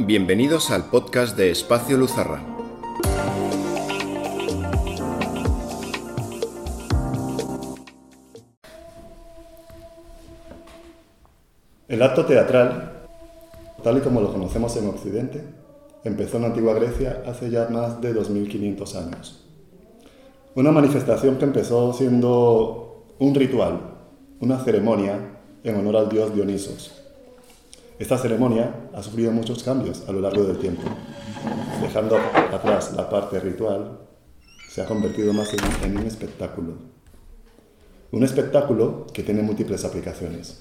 Bienvenidos al podcast de Espacio Luzarra. El acto teatral, tal y como lo conocemos en Occidente, empezó en antigua Grecia hace ya más de 2500 años. Una manifestación que empezó siendo un ritual, una ceremonia en honor al dios Dionisos. Esta ceremonia ha sufrido muchos cambios a lo largo del tiempo. Dejando atrás la parte ritual, se ha convertido más en, un espectáculo. Un espectáculo que tiene múltiples aplicaciones.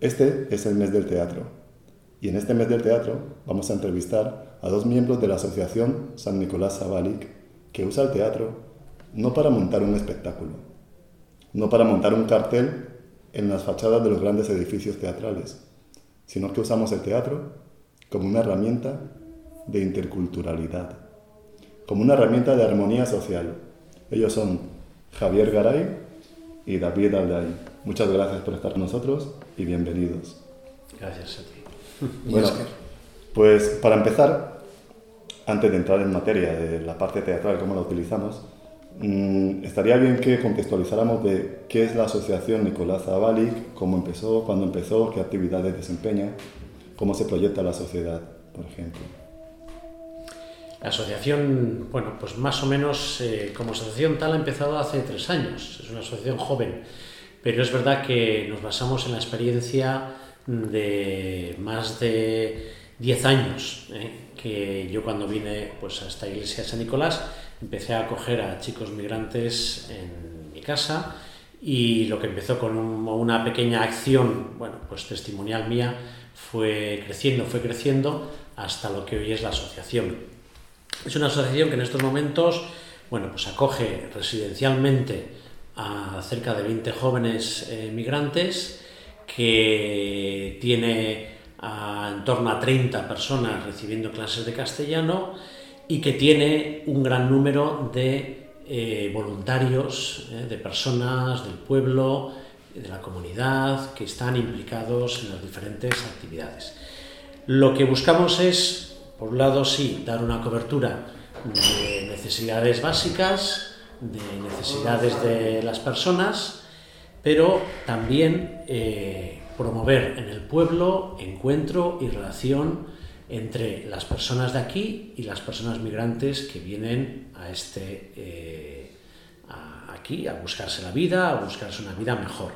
Este es el mes del teatro. Y en este mes del teatro vamos a entrevistar a dos miembros de la Asociación San Nicolás Zabalik que usa el teatro no para montar un espectáculo, no para montar un cartel en las fachadas de los grandes edificios teatrales, sino que usamos el teatro como una herramienta de interculturalidad, como una herramienta de armonía social. Ellos son Javier Garay y David Alday. Muchas gracias por estar con nosotros y bienvenidos. Gracias a ti. Bueno, pues para empezar, antes de entrar en materia de la parte teatral, cómo la utilizamos, Mm, estaría bien que contextualizáramos de qué es la asociación Nicolás Zabalik, cómo empezó, cuándo empezó, qué actividades desempeña, cómo se proyecta la sociedad, por ejemplo. La asociación, bueno, pues más o menos eh, como asociación tal ha empezado hace tres años, es una asociación joven, pero es verdad que nos basamos en la experiencia de más de diez años, eh, que yo cuando vine pues, a esta iglesia de San Nicolás empecé a acoger a chicos migrantes en mi casa y lo que empezó con una pequeña acción, bueno, pues testimonial mía, fue creciendo, fue creciendo hasta lo que hoy es la asociación. Es una asociación que en estos momentos, bueno, pues acoge residencialmente a cerca de 20 jóvenes eh, migrantes, que tiene en torno a 30 personas recibiendo clases de castellano, y que tiene un gran número de eh, voluntarios, eh, de personas del pueblo, de la comunidad, que están implicados en las diferentes actividades. Lo que buscamos es, por un lado, sí, dar una cobertura de necesidades básicas, de necesidades de las personas, pero también eh, promover en el pueblo encuentro y relación entre las personas de aquí y las personas migrantes que vienen a este, eh, aquí a buscarse la vida, a buscarse una vida mejor.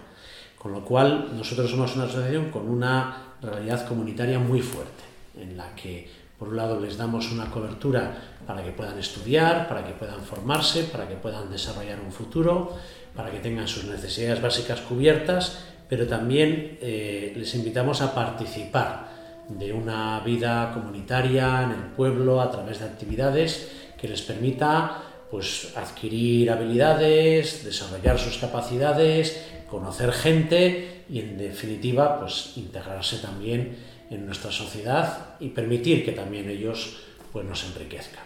Con lo cual, nosotros somos una asociación con una realidad comunitaria muy fuerte, en la que, por un lado, les damos una cobertura para que puedan estudiar, para que puedan formarse, para que puedan desarrollar un futuro, para que tengan sus necesidades básicas cubiertas, pero también eh, les invitamos a participar de una vida comunitaria en el pueblo a través de actividades que les permita pues, adquirir habilidades, desarrollar sus capacidades, conocer gente y en definitiva pues, integrarse también en nuestra sociedad y permitir que también ellos pues, nos enriquezcan.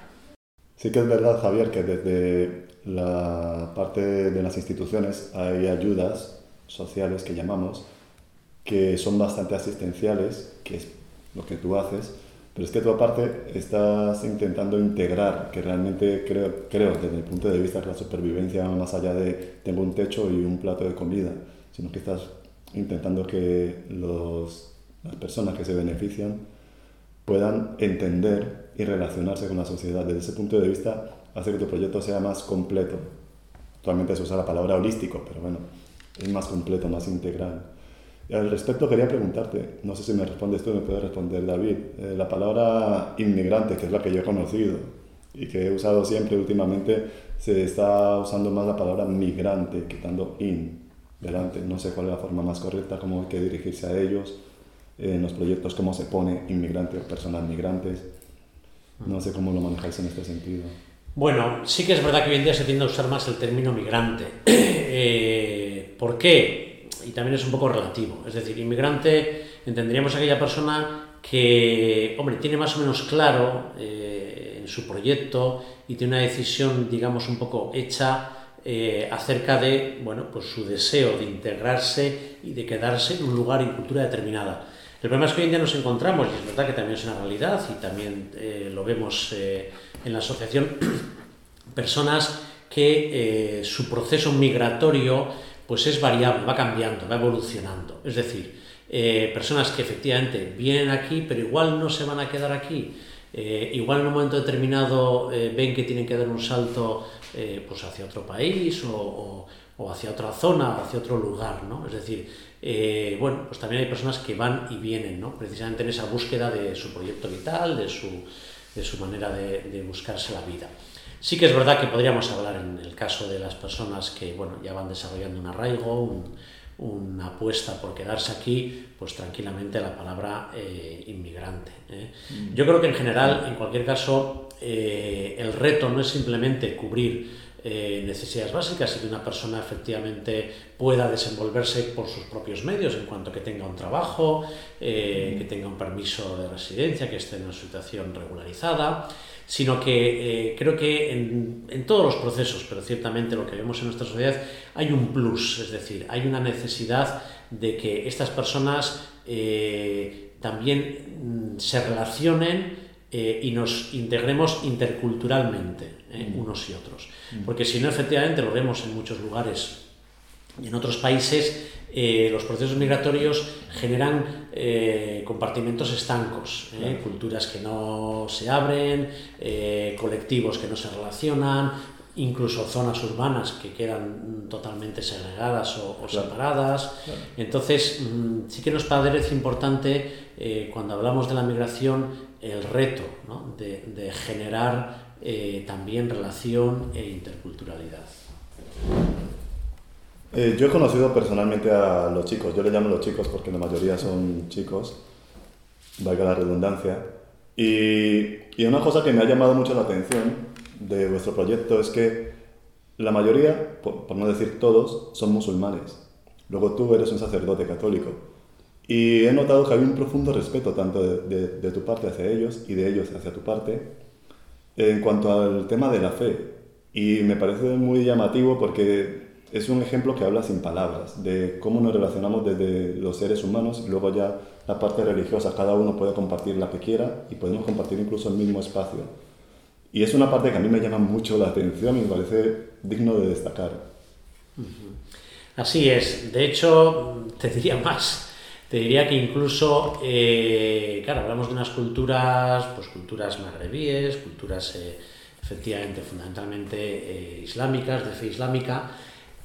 Sí que es verdad, Javier, que desde la parte de las instituciones hay ayudas sociales que llamamos, que son bastante asistenciales, que lo que tú haces, pero es que tú aparte estás intentando integrar, que realmente creo, creo desde el punto de vista de la supervivencia, más allá de tengo un techo y un plato de comida, sino que estás intentando que los, las personas que se benefician puedan entender y relacionarse con la sociedad. Desde ese punto de vista, hace que tu proyecto sea más completo. Actualmente se usa la palabra holístico, pero bueno, es más completo, más integral. Al respecto quería preguntarte, no sé si me respondes tú, me puede responder David, eh, la palabra inmigrante, que es la que yo he conocido y que he usado siempre últimamente, se está usando más la palabra migrante, quitando in, delante. No sé cuál es la forma más correcta, cómo hay que dirigirse a ellos, eh, en los proyectos, cómo se pone inmigrante o personas migrantes. No sé cómo lo manejáis en este sentido. Bueno, sí que es verdad que hoy en día se tiende a usar más el término migrante. eh, ¿Por qué? Y también es un poco relativo. Es decir, inmigrante entenderíamos aquella persona que, hombre, tiene más o menos claro eh, en su proyecto y tiene una decisión, digamos, un poco hecha eh, acerca de, bueno, pues su deseo de integrarse y de quedarse en un lugar y cultura determinada. El problema es que hoy en día nos encontramos, y es verdad que también es una realidad, y también eh, lo vemos eh, en la asociación, personas que eh, su proceso migratorio pues es variable, va cambiando, va evolucionando. Es decir, personas que efectivamente vienen aquí, pero igual no se van a quedar aquí. igual en un momento determinado ven que tienen que dar un salto pues hacia otro país o, o hacia otra zona, hacia otro lugar, ¿no? Es decir, eh, bueno, pues también hay personas que van y vienen, ¿no? Precisamente en esa búsqueda de su proyecto vital, de su, de su manera de, buscarse la vida. Sí que es verdad que podríamos hablar en el caso de las personas que, bueno, ya van desarrollando un arraigo, una apuesta por quedarse aquí, pues tranquilamente la palabra eh, inmigrante. ¿eh? Mm. Yo creo que en general, en cualquier caso, el reto no es simplemente cubrir eh, necesidades básicas y que una persona efectivamente pueda desenvolverse por sus propios medios en cuanto que tenga un trabajo, eh, que tenga un permiso de residencia, que esté en una situación regularizada, sino que eh, creo que en, en, todos los procesos, pero ciertamente lo que vemos en nuestra sociedad, hay un plus, es decir, hay una necesidad de que estas personas también mm, se relacionen y nos integremos interculturalmente mm. unos y otros. Mm. Porque si no, efectivamente, lo vemos en muchos lugares y en otros países, eh, los procesos migratorios generan eh, compartimentos estancos, ¿eh? culturas que no se abren, colectivos que no se relacionan, incluso zonas urbanas que quedan totalmente segregadas o, separadas. Entonces, mm, sí que nos parece importante cuando hablamos de la migración el reto de generar eh, también relación e interculturalidad. Eh, yo he conocido personalmente a los chicos, yo les llamo los chicos porque la mayoría son chicos, valga la redundancia, y, y una cosa que me ha llamado mucho la atención de vuestro proyecto es que la mayoría, por, no decir todos, son musulmanes. Luego tú eres un sacerdote católico. Y he notado que hay un profundo respeto tanto de, tu parte hacia ellos y de ellos hacia tu parte en cuanto al tema de la fe. Y me parece muy llamativo porque es un ejemplo que habla sin palabras, de cómo nos relacionamos desde los seres humanos y luego ya la parte religiosa, cada uno puede compartir la que quiera y podemos compartir incluso el mismo espacio. Y es una parte que a mí me llama mucho la atención y me parece digno de destacar. Así es, de hecho, te diría más. Te diría que incluso, eh, claro, hablamos de unas culturas, pues culturas magrebíes, culturas eh, efectivamente fundamentalmente eh, islámicas, de fe islámica,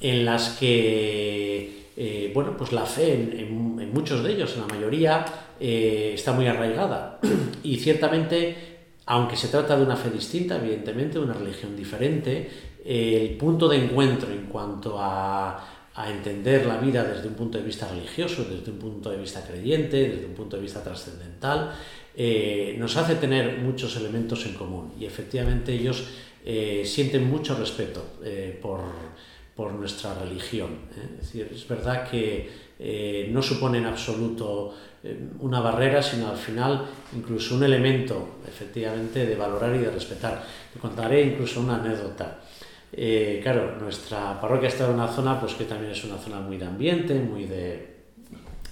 en las que, bueno, pues la fe en, muchos de ellos, en la mayoría, está muy arraigada. Y ciertamente, aunque se trata de una fe distinta, evidentemente, de una religión diferente, el punto de encuentro en cuanto a a entender la vida desde un punto de vista religioso, desde un punto de vista creyente, desde un punto de vista trascendental, eh, nos hace tener muchos elementos en común. Y efectivamente ellos eh, sienten mucho respeto eh, por, por, nuestra religión. Es decir, es verdad que no supone en absoluto una barrera, sino al final incluso un elemento efectivamente de valorar y de respetar. Te contaré incluso una anécdota. Eh, claro, nuestra parroquia está en una zona pues que también es una zona muy de ambiente, muy de,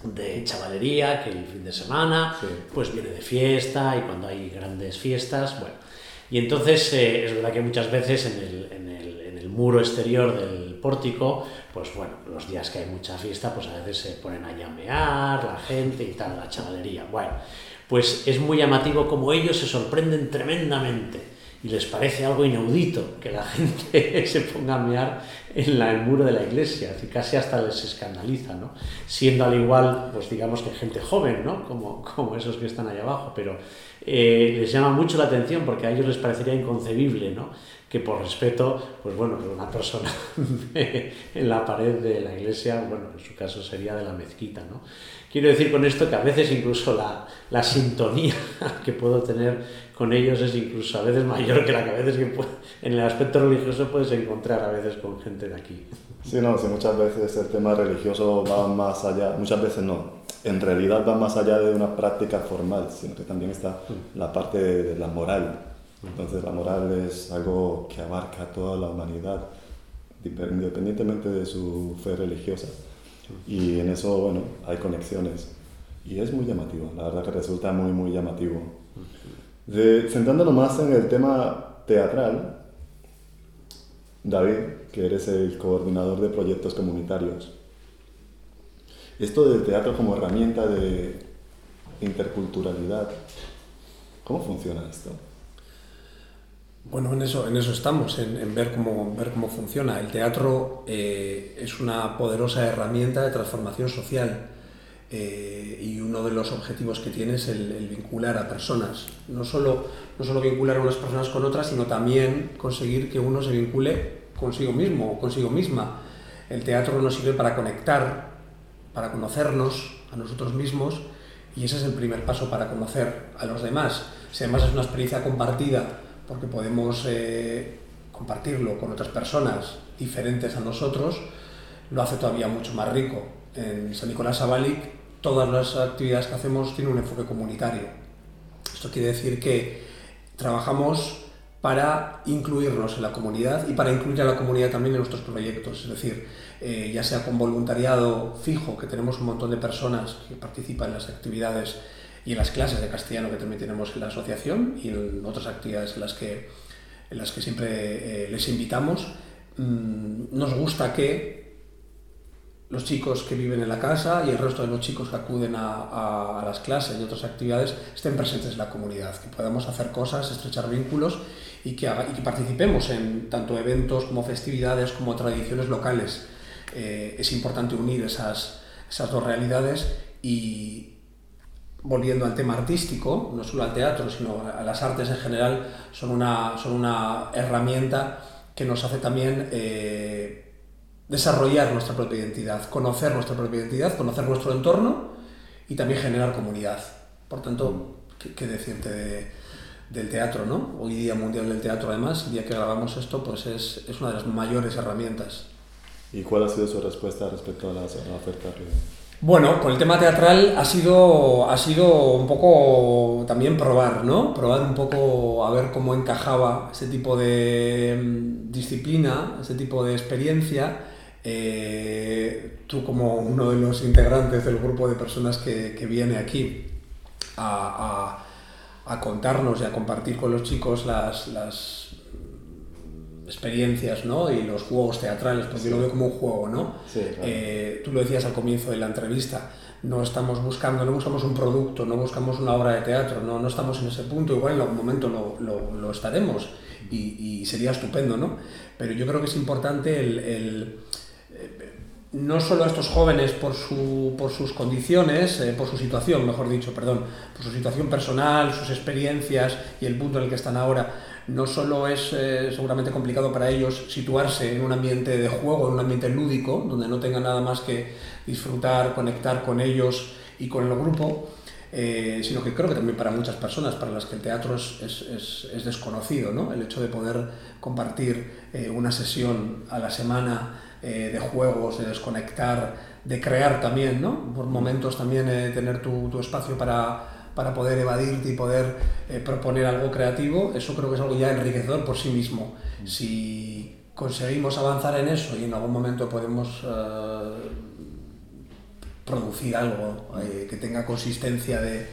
de chavalería, que el fin de semana pues viene de fiesta y cuando hay grandes fiestas, bueno. Y entonces eh, es verdad que muchas veces en el, en, el, en el, muro exterior del pórtico, pues bueno, los días que hay mucha fiesta, pues a veces se ponen a llamear la gente y tal, la chavalería. Bueno, pues es muy llamativo como ellos se sorprenden tremendamente y les parece algo inaudito que la gente se ponga a mear en el muro de la iglesia, y casi hasta les escandaliza, ¿no? siendo al igual, pues digamos que gente joven, ¿no? como, como esos que están ahí abajo, pero eh, les llama mucho la atención porque a ellos les parecería inconcebible ¿no? Que por respeto, pues bueno, que una persona en la pared de la iglesia, bueno, en su caso sería de la mezquita, ¿no? Quiero decir con esto que a veces incluso la, la sintonía que puedo tener con ellos es incluso a veces mayor que la que a veces que en el aspecto religioso puedes encontrar a veces con gente de aquí. Sí, no, sí, muchas veces el tema religioso va más allá, muchas veces no, en realidad va más allá de una práctica formal, sino que también está mm. la parte de, la moral. Entonces la moral es algo que abarca a toda la humanidad, independientemente de su fe religiosa. Y en eso, bueno, hay conexiones. Y es muy llamativo, la verdad que resulta muy, muy llamativo. Centrándonos más en el tema teatral, David, que eres el coordinador de proyectos comunitarios, esto del teatro como herramienta de interculturalidad, ¿cómo funciona esto? Bueno, en eso, en eso estamos, en, ver, cómo, ver cómo funciona. El teatro eh, es una poderosa herramienta de transformación social eh, y uno de los objetivos que tiene es el, vincular a personas. No solo, no solo vincular a unas personas con otras, sino también conseguir que uno se vincule consigo mismo o consigo misma. El teatro nos sirve para conectar, para conocernos a nosotros mismos y ese es el primer paso para conocer a los demás. Si además es una experiencia compartida, porque podemos eh, compartirlo con otras personas diferentes a nosotros, lo hace todavía mucho más rico. En San Nicolás Abalic todas las actividades que hacemos tienen un enfoque comunitario. Esto quiere decir que trabajamos para incluirnos en la comunidad y para incluir a la comunidad también en nuestros proyectos. Es decir, eh, ya sea con voluntariado fijo, que tenemos un montón de personas que participan en las actividades y en las clases de castellano que también tenemos en la asociación y en otras actividades en las que, en las que siempre eh, les invitamos, mm, nos gusta que los chicos que viven en la casa y el resto de los chicos que acuden a, las clases y otras actividades estén presentes en la comunidad, que podamos hacer cosas, estrechar vínculos y que, que participemos en tanto eventos como festividades como tradiciones locales. Eh, es importante unir esas, esas dos realidades y volviendo al tema artístico, no solo al teatro, sino a las artes en general, son una, son una herramienta que nos hace también... Eh, desarrollar nuestra propia identidad, conocer nuestra propia identidad, conocer nuestro entorno y también generar comunidad. Por tanto, ¿qué, decirte del teatro, ¿no? Hoy Día Mundial del Teatro, además, el día que grabamos esto, pues es, es, una de las mayores herramientas. ¿Y cuál ha sido su respuesta respecto a la, oferta? Bueno, con el tema teatral ha sido, ha sido un poco también probar, ¿no? Probar un poco a ver cómo encajaba ese tipo de mm, disciplina, ese tipo de experiencia eh, tú como uno de los integrantes del grupo de personas que, que viene aquí a, a, contarnos y a compartir con los chicos las, las experiencias ¿no? y los juegos teatrales, porque yo lo veo como un juego, ¿no? Eh, tú lo decías al comienzo de la entrevista, no estamos buscando, no buscamos un producto, no buscamos una obra de teatro, no, no estamos en ese punto, igual en algún momento lo, lo, lo estaremos y, y, sería estupendo, ¿no? Pero yo creo que es importante el, el no solo a estos jóvenes por, su, por sus condiciones, eh, por su situación, mejor dicho, perdón, por su situación personal, sus experiencias y el punto en el que están ahora, no solo es eh, seguramente complicado para ellos situarse en un ambiente de juego, en un ambiente lúdico, donde no tengan nada más que disfrutar, conectar con ellos y con el grupo, eh, sino que creo que también para muchas personas para las que el teatro es, es, es desconocido, ¿no? el hecho de poder compartir una sesión a la semana eh, de juegos, de desconectar, de crear también, ¿no? Por momentos también eh, tener tu, tu espacio para, para, poder evadirte y poder eh, proponer algo creativo, eso creo que es algo ya enriquecedor por sí mismo. Si conseguimos avanzar en eso y en algún momento podemos producir algo que tenga consistencia de,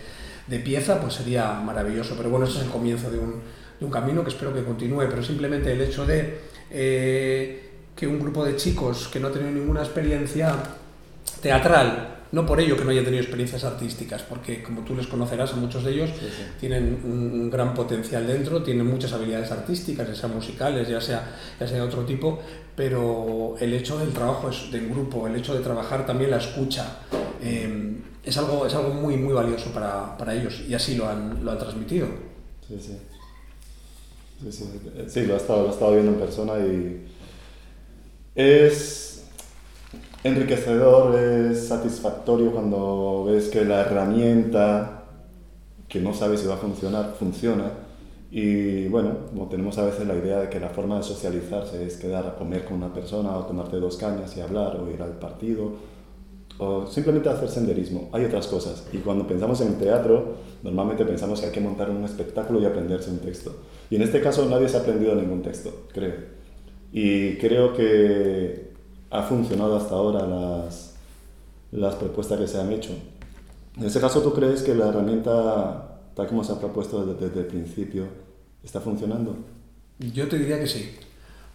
de, pieza, pues sería maravilloso. Pero bueno, ese es el comienzo de un, de un camino que espero que continúe, pero simplemente el hecho de que un grupo de chicos que no ha tenido ninguna experiencia teatral, no por ello que no haya tenido experiencias artísticas, porque como tú les conocerás, a muchos de ellos tienen un gran potencial dentro, tienen muchas habilidades artísticas, ya sean musicales, ya sea, ya sea de otro tipo, pero el hecho del trabajo de grupo, el hecho de trabajar también la escucha, eh, es, algo, es algo muy, muy valioso para, para, ellos y así lo han, lo han transmitido. Sí, sí. Sí, sí. sí lo, he estado, lo he estado viendo en persona y es enriquecedor, es satisfactorio cuando ves que la herramienta que no sabes si va a funcionar, funciona. Y bueno, tenemos a veces la idea de que la forma de socializarse es quedar a comer con una persona o tomarte dos cañas y hablar o ir al partido o simplemente hacer senderismo. Hay otras cosas. Y cuando pensamos en teatro, normalmente pensamos que hay que montar un espectáculo y aprenderse un texto. Y en este caso nadie se ha aprendido ningún texto, creo. Y creo que ha funcionado hasta ahora las, las propuestas que se han hecho. En ese caso, ¿tú crees que la herramienta, tal como se ha propuesto desde, desde el principio, está funcionando? Yo te diría que sí,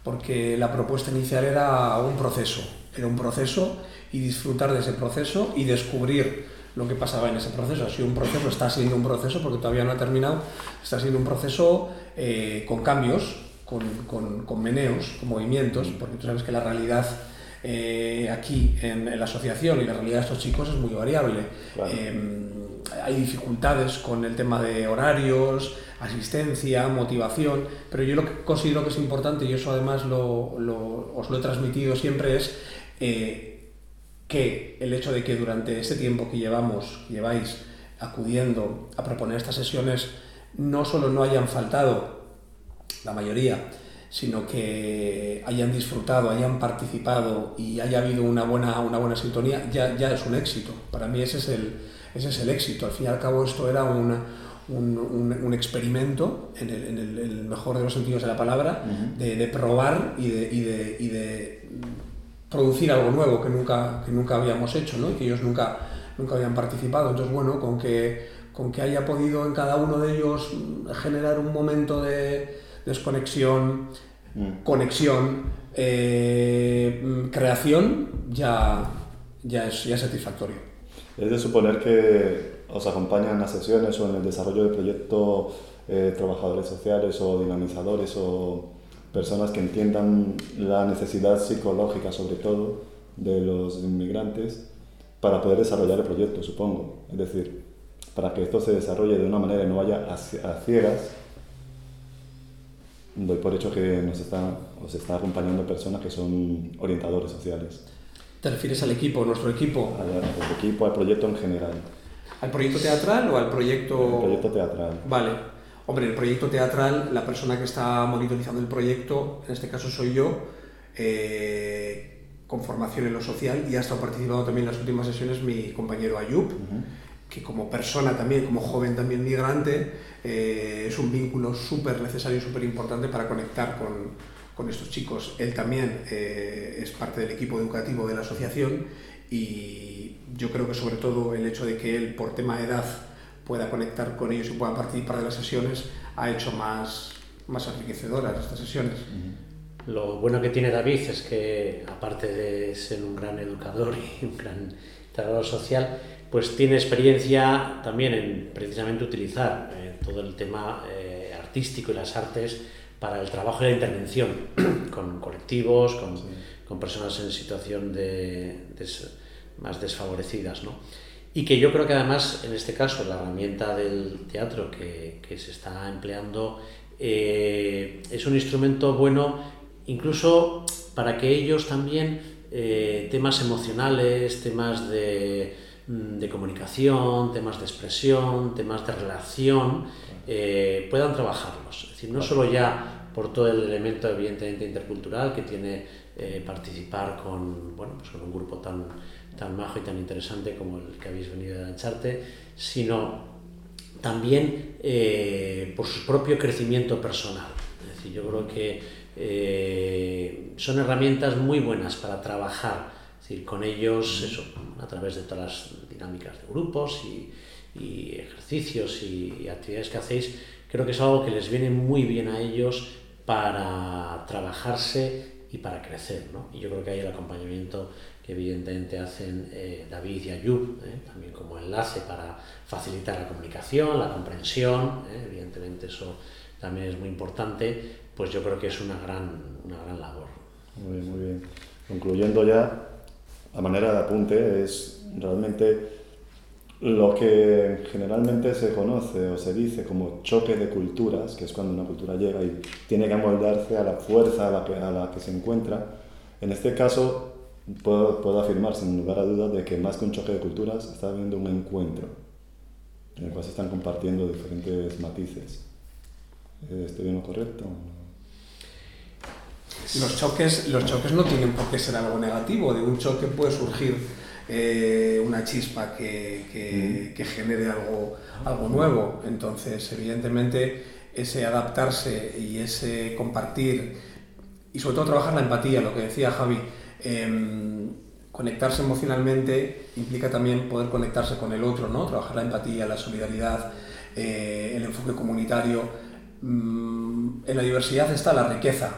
porque la propuesta inicial era un proceso, era un proceso y disfrutar de ese proceso y descubrir lo que pasaba en ese proceso. Ha sido un proceso, está siendo un proceso, porque todavía no ha terminado, está siendo un proceso eh, con cambios, con, con, con, meneos, con movimientos, porque tú sabes que la realidad eh, aquí en, en, la asociación y la realidad de estos chicos es muy variable. Claro. Eh, hay dificultades con el tema de horarios, asistencia, motivación, pero yo lo que considero que es importante, y eso además lo, lo, os lo he transmitido siempre, es eh, que el hecho de que durante este tiempo que llevamos, que lleváis acudiendo a proponer estas sesiones, no solo no hayan faltado la mayoría, sino que hayan disfrutado, hayan participado y haya habido una buena, una buena sintonía, ya, ya es un éxito. Para mí ese es, el, ese es el éxito. Al fin y al cabo esto era una, un, un, un, experimento, en el, en, el, en el, mejor de los sentidos de la palabra, uh -huh. de, de, probar y de, y de, y de producir algo nuevo que nunca, que nunca habíamos hecho ¿no? y que ellos nunca, nunca habían participado. Entonces, bueno, con que, con que haya podido en cada uno de ellos generar un momento de desconexión, mm. conexión, eh, creación, ya, ya, es, ya es satisfactorio. Es de suponer que os acompañan en las sesiones o en el desarrollo de proyectos eh, trabajadores sociales o dinamizadores o personas que entiendan la necesidad psicológica, sobre todo, de los inmigrantes para poder desarrollar el proyecto, supongo. Es decir, para que esto se desarrolle de una manera y no vaya a, a ciegas, doy por hecho que nos está, os está acompañando personas que son orientadores sociales. ¿Te refieres al equipo, nuestro equipo? Al, al equipo, al proyecto en general. ¿Al proyecto teatral o al proyecto...? El proyecto teatral. Vale. Hombre, el proyecto teatral, la persona que está monitorizando el proyecto, en este caso soy yo, eh, con formación en lo social y ha estado participando también en las últimas sesiones mi compañero Ayub, uh -huh. Que como persona también, como joven también migrante, eh, es un vínculo súper necesario y súper importante para conectar con, con, estos chicos. Él también eh, es parte del equipo educativo de la asociación y yo creo que sobre todo el hecho de que él, por tema de edad, pueda conectar con ellos y pueda participar de las sesiones, ha hecho más, más enriquecedoras estas sesiones. Lo bueno que tiene David es que, aparte de ser un gran educador y un gran trabajador social, pues tiene experiencia también en precisamente utilizar eh, todo el tema eh, artístico y las artes para el trabajo y la intervención con colectivos, con, sí. con personas en situación de, más desfavorecidas. ¿no? Y que yo creo que además, en este caso, la herramienta del teatro que, que se está empleando eh, es un instrumento bueno incluso para que ellos también eh, temas emocionales, temas de, de, comunicación, temas de expresión, temas de relación, eh, puedan trabajarlos. Es decir, no solo ya por todo el elemento evidentemente intercultural que tiene eh, participar con, bueno, pues con un grupo tan tan majo y tan interesante como el que habéis venido a lanzarte, sino también eh, por su propio crecimiento personal. Es decir, yo creo que son herramientas muy buenas para trabajar decir, con ellos eso, a través de todas las dinámicas de grupos y, y ejercicios y, y actividades que hacéis. Creo que es algo que les viene muy bien a ellos para trabajarse y para crecer. ¿no? Y yo creo que hay el acompañamiento que evidentemente hacen eh, David y Ayub, eh, también como enlace para facilitar la comunicación, la comprensión, eh, evidentemente eso también es muy importante, pues yo creo que es una gran, una gran labor. Muy bien, muy bien. Concluyendo ya, a manera de apunte, es realmente lo que generalmente se conoce o se dice como choque de culturas, que es cuando una cultura llega y tiene que amoldarse a la fuerza a la que, a la que se encuentra. En este caso, puedo, puedo afirmar sin lugar a dudas de que más que un choque de culturas está habiendo un encuentro en el cual se están compartiendo diferentes matices. ¿Estoy en lo correcto? Los choques, los choques no tienen por qué ser algo negativo. De un choque puede surgir eh, una chispa que, que, que, genere algo, algo nuevo. Entonces, evidentemente, ese adaptarse y ese compartir y sobre todo trabajar la empatía, lo que decía Javi, eh, conectarse emocionalmente implica también poder conectarse con el otro, ¿no? Trabajar la empatía, la solidaridad, eh, el enfoque comunitario. Mm, en la diversidad está la riqueza.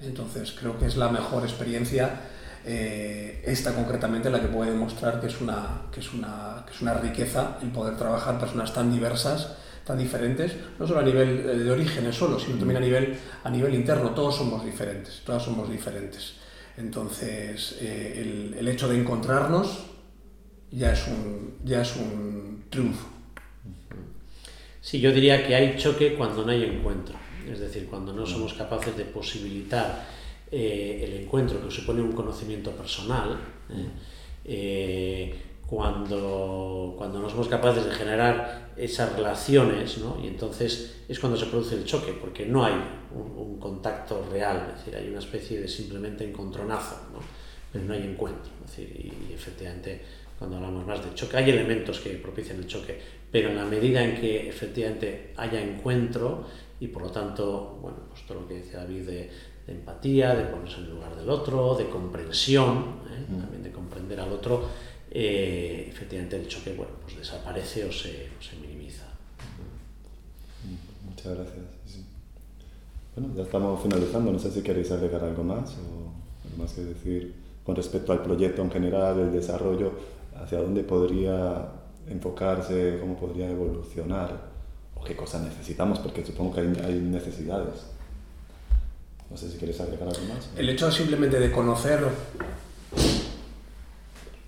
Entonces creo que es la mejor experiencia eh, esta concretamente la que puede demostrar que es, una, que, es una, que es una riqueza el poder trabajar personas tan diversas, tan diferentes, no solo a nivel eh, de orígenes solo, sino también a nivel, a nivel interno. Todos somos diferentes, todas somos diferentes. Entonces, eh, el, hecho de encontrarnos ya es un, ya es un triunfo. Sí, yo diría que hay choque cuando no hay encuentro. Es decir, cuando no somos capaces de posibilitar eh, el encuentro que supone un conocimiento personal, eh, cuando, cuando no somos capaces de generar esas relaciones, ¿no? y entonces es cuando se produce el choque, porque no hay un, contacto real, es decir, hay una especie de simplemente encontronazo, ¿no? pero no hay encuentro. Es decir, y, efectivamente, cuando hablamos más de choque, hay elementos que propician el choque, pero en la medida en que efectivamente haya encuentro, y por lo tanto, bueno, pues todo lo que decía David de, empatía, de ponerse en el lugar del otro, de comprensión, ¿eh? mm. también de comprender al otro, eh, efectivamente el choque bueno, pues desaparece o se, se minimiza. Muchas gracias. Bueno, ya estamos finalizando. No sé si queréis agregar algo más o algo más que decir con respecto al proyecto en general, el desarrollo, hacia dónde podría enfocarse, cómo podría evolucionar o qué cosas necesitamos, porque supongo que hay, hay necesidades. No sé si quieres agregar algo más. El hecho simplemente de conocer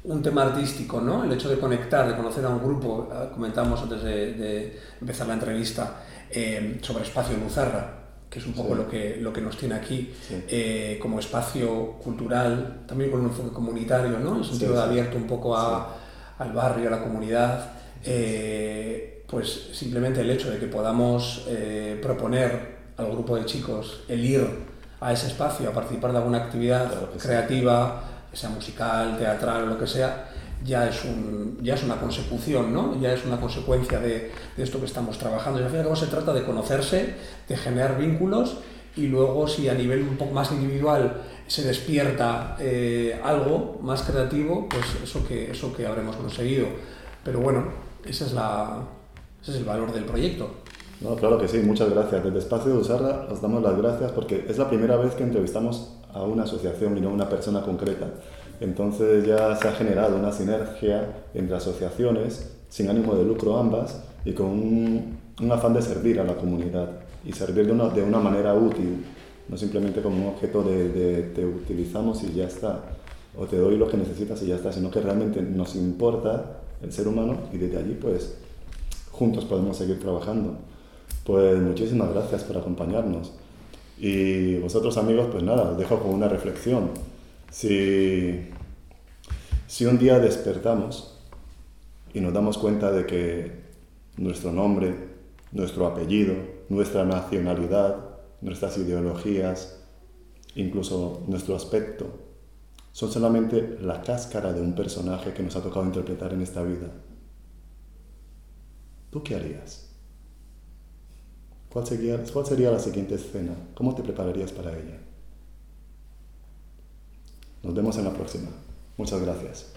un tema artístico, ¿no? El hecho de conectar, de conocer a un grupo, ah, comentamos antes de, empezar la entrevista eh, sobre Espacio Luzarra, que es un poco lo, que, lo que nos tiene aquí eh, como espacio cultural, también con un enfoque comunitario, ¿no? En sentido de abierto un poco a, al barrio, a la comunidad. Eh, pues simplemente el hecho de que podamos proponer al grupo de chicos el ir a ese espacio a participar de alguna actividad creativa, sea musical, teatral lo que sea, ya es, un, ya es una consecución, ¿no? ya es una consecuencia de, de esto que estamos trabajando. Y al fin y al cabo se trata de conocerse, de generar vínculos y luego si a nivel un poco más individual se despierta eh, algo más creativo, pues eso que, eso que habremos conseguido. Pero bueno, esa es la, ese es el valor del proyecto. No, claro que sí, muchas gracias. Desde Espacio de Usarra os damos las gracias porque es la primera vez que entrevistamos a una asociación y no a una persona concreta. Entonces ya se ha generado una sinergia entre asociaciones, sin ánimo de lucro ambas, y con un, afán de servir a la comunidad y servir de una, de una manera útil, no simplemente como un objeto de, de te utilizamos y ya está, o te doy lo que necesitas y ya está, sino que realmente nos importa el ser humano y desde allí pues juntos podemos seguir trabajando. Pues muchísimas gracias por acompañarnos. Y vosotros amigos, pues nada, os dejo con una reflexión. Si, si un día despertamos y nos damos cuenta de que nuestro nombre, nuestro apellido, nuestra nacionalidad, nuestras ideologías, incluso nuestro aspecto, son solamente la cáscara de un personaje que nos ha tocado interpretar en esta vida. ¿Tú qué harías? ¿Cuál sería, ¿Cuál sería la siguiente escena? ¿Cómo te prepararías para ella? Nos vemos en la próxima. Muchas gracias.